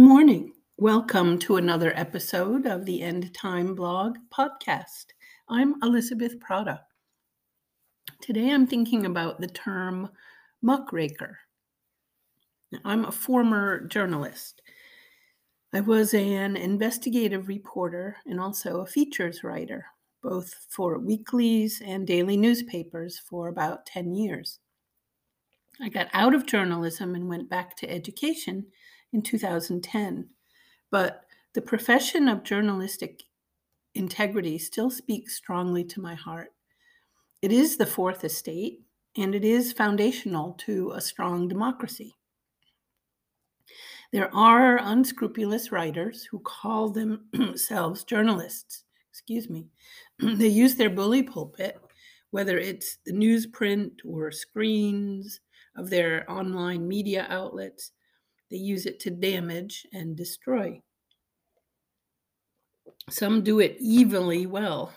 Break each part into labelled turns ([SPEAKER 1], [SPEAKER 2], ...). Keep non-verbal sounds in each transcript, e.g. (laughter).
[SPEAKER 1] morning. Welcome to another episode of the End Time Blog podcast. I'm Elizabeth Prata. Today I'm thinking about the term muckraker. I'm a former journalist. I was an investigative reporter and also a features writer, both for weeklies and daily newspapers for about 10 years. I got out of journalism and went back to education in 2010. But the profession of journalistic integrity still speaks strongly to my heart. It is the fourth estate, and it is foundational to a strong democracy. There are unscrupulous writers who call themselves (clears throat) journalists. Excuse me. (clears throat) they use their bully pulpit, whether it's the newsprint or screens of their online media outlets, they use it to damage and destroy. Some do it evilly well.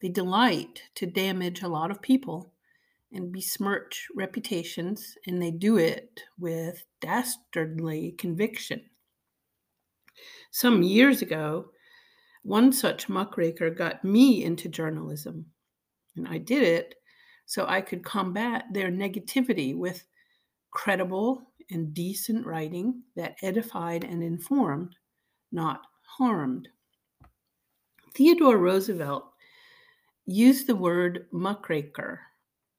[SPEAKER 1] They delight to damage a lot of people and besmirch reputations, and they do it with dastardly conviction. Some years ago, one such muckraker got me into journalism, and I did it so I could combat their negativity with credible and decent writing that edified and informed, not harmed. Theodore Roosevelt used the word muckraker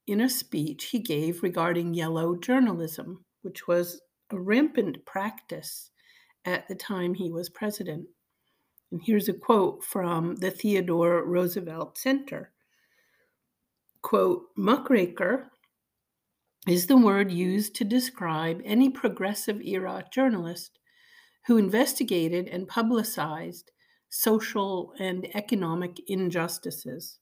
[SPEAKER 1] in a speech he gave regarding yellow journalism, which was a rampant practice at the time he was president. And here's a quote from the Theodore Roosevelt Center. Quote, muckraker is the word used to describe any progressive era journalist who investigated and publicized social and economic injustices.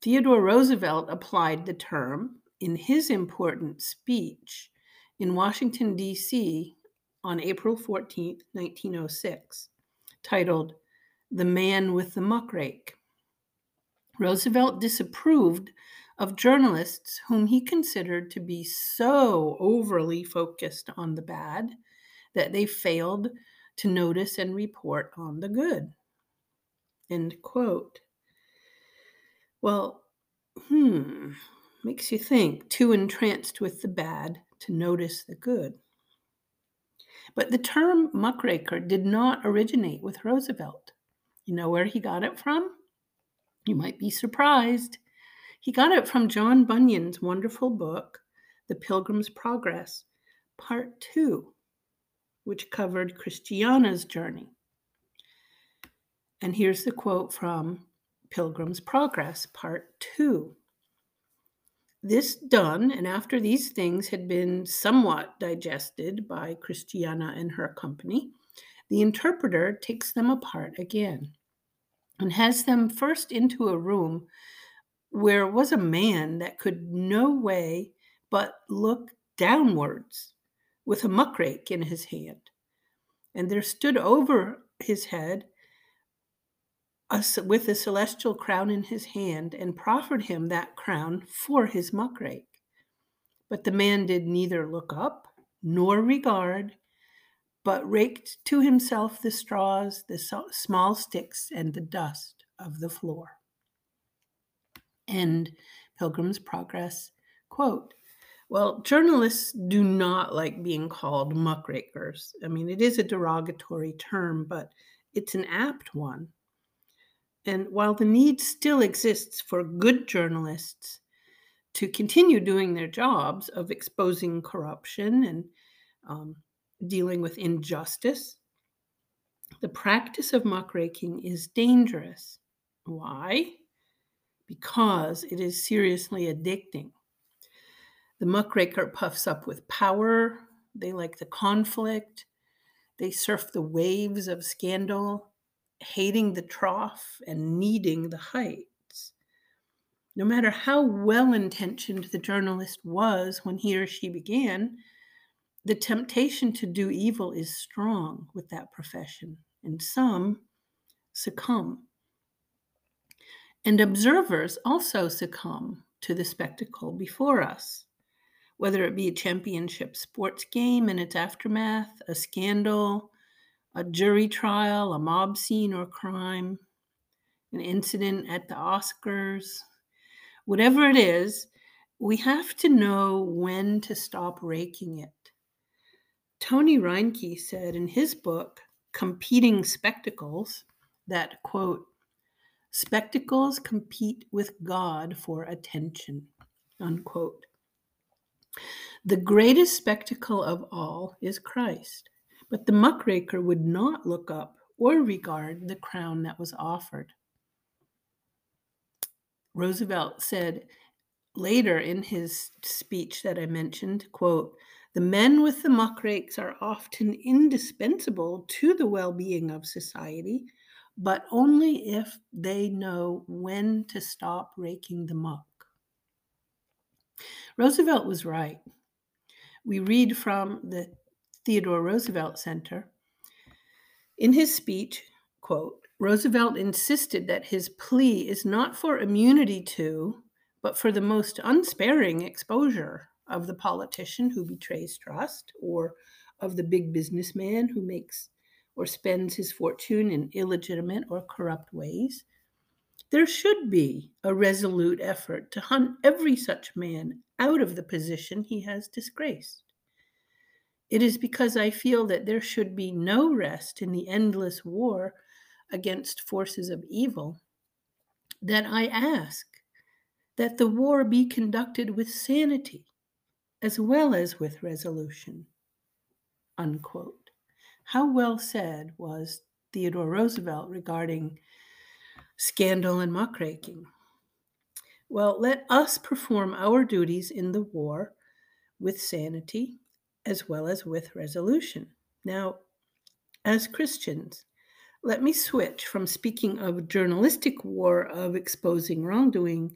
[SPEAKER 1] Theodore Roosevelt applied the term in his important speech in Washington, D.C. on April 14, 1906, titled The Man with the Muckrake. Roosevelt disapproved of journalists whom he considered to be so overly focused on the bad that they failed to notice and report on the good. End quote. Well, hmm, makes you think, too entranced with the bad to notice the good. But the term muckraker did not originate with Roosevelt. You know where he got it from? You might be surprised. He got it from John Bunyan's wonderful book, The Pilgrim's Progress, Part 2, which covered Christiana's journey. And here's the quote from Pilgrim's Progress, Part 2. This done, and after these things had been somewhat digested by Christiana and her company, the interpreter takes them apart again and has them first into a room where was a man that could no way but look downwards with a muckrake in his hand. And there stood over his head a, with a celestial crown in his hand and proffered him that crown for his muckrake. But the man did neither look up nor regard, but raked to himself the straws, the small sticks, and the dust of the floor. End Pilgrim's Progress quote. Well, journalists do not like being called muckrakers. I mean, it is a derogatory term, but it's an apt one. And while the need still exists for good journalists to continue doing their jobs of exposing corruption and um, dealing with injustice, the practice of muckraking is dangerous. Why? Because it is seriously addicting. The muckraker puffs up with power. They like the conflict. They surf the waves of scandal, hating the trough and needing the heights. No matter how well intentioned the journalist was when he or she began, the temptation to do evil is strong with that profession, and some succumb. And observers also succumb to the spectacle before us. whether it be a championship sports game and its aftermath, a scandal, a jury trial, a mob scene or crime, an incident at the Oscars, whatever it is, we have to know when to stop raking it. Tony Reinke said in his book, Competing Spectacles, that, quote, spectacles compete with God for attention, unquote. The greatest spectacle of all is Christ, but the muckraker would not look up or regard the crown that was offered. Roosevelt said later in his speech that I mentioned, quote, the men with the muckrakes are often indispensable to the well being of society, but only if they know when to stop raking the muck. Roosevelt was right. We read from the Theodore Roosevelt Center. In his speech, quote, Roosevelt insisted that his plea is not for immunity to, but for the most unsparing exposure of the politician who betrays trust or of the big businessman who makes or spends his fortune in illegitimate or corrupt ways. There should be a resolute effort to hunt every such man out of the position he has disgraced. It is because I feel that there should be no rest in the endless war against forces of evil that I ask that the war be conducted with sanity as well as with resolution. Unquote. How well said was Theodore Roosevelt regarding scandal and muckraking. Well, let us perform our duties in the war with sanity as well as with resolution. Now, as Christians, let me switch from speaking of journalistic war of exposing wrongdoing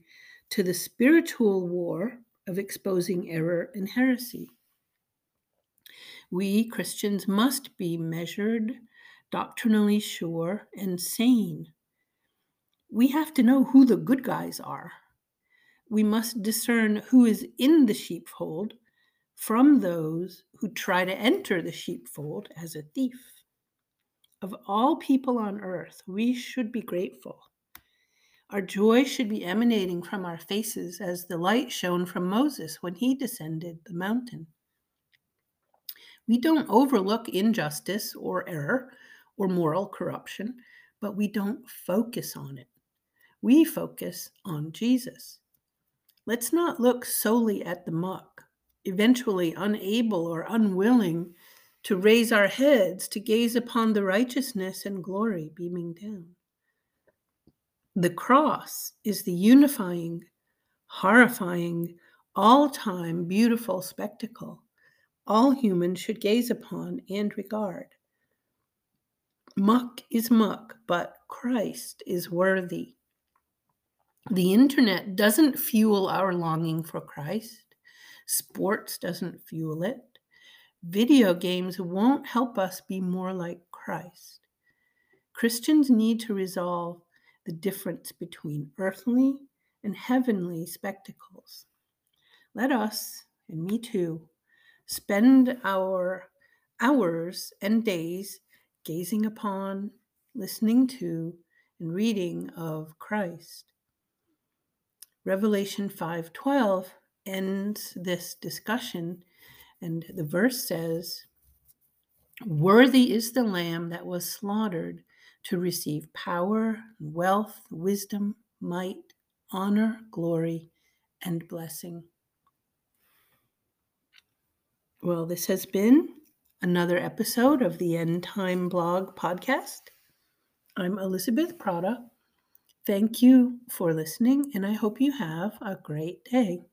[SPEAKER 1] to the spiritual war of exposing error and heresy. We Christians must be measured, doctrinally sure, and sane. We have to know who the good guys are. We must discern who is in the sheepfold from those who try to enter the sheepfold as a thief. Of all people on earth, we should be grateful our joy should be emanating from our faces as the light shone from Moses when he descended the mountain. We don't overlook injustice or error or moral corruption, but we don't focus on it. We focus on Jesus. Let's not look solely at the muck, eventually unable or unwilling to raise our heads to gaze upon the righteousness and glory beaming down. The cross is the unifying, horrifying, all time beautiful spectacle all humans should gaze upon and regard. Muck is muck, but Christ is worthy. The internet doesn't fuel our longing for Christ. Sports doesn't fuel it. Video games won't help us be more like Christ. Christians need to resolve the difference between earthly and heavenly spectacles. Let us, and me too, spend our hours and days gazing upon, listening to, and reading of Christ. Revelation 5:12 ends this discussion and the verse says, "Worthy is the lamb that was slaughtered to receive power, wealth, wisdom, might, honor, glory, and blessing. Well, this has been another episode of the End Time Blog podcast. I'm Elizabeth Prata. Thank you for listening, and I hope you have a great day.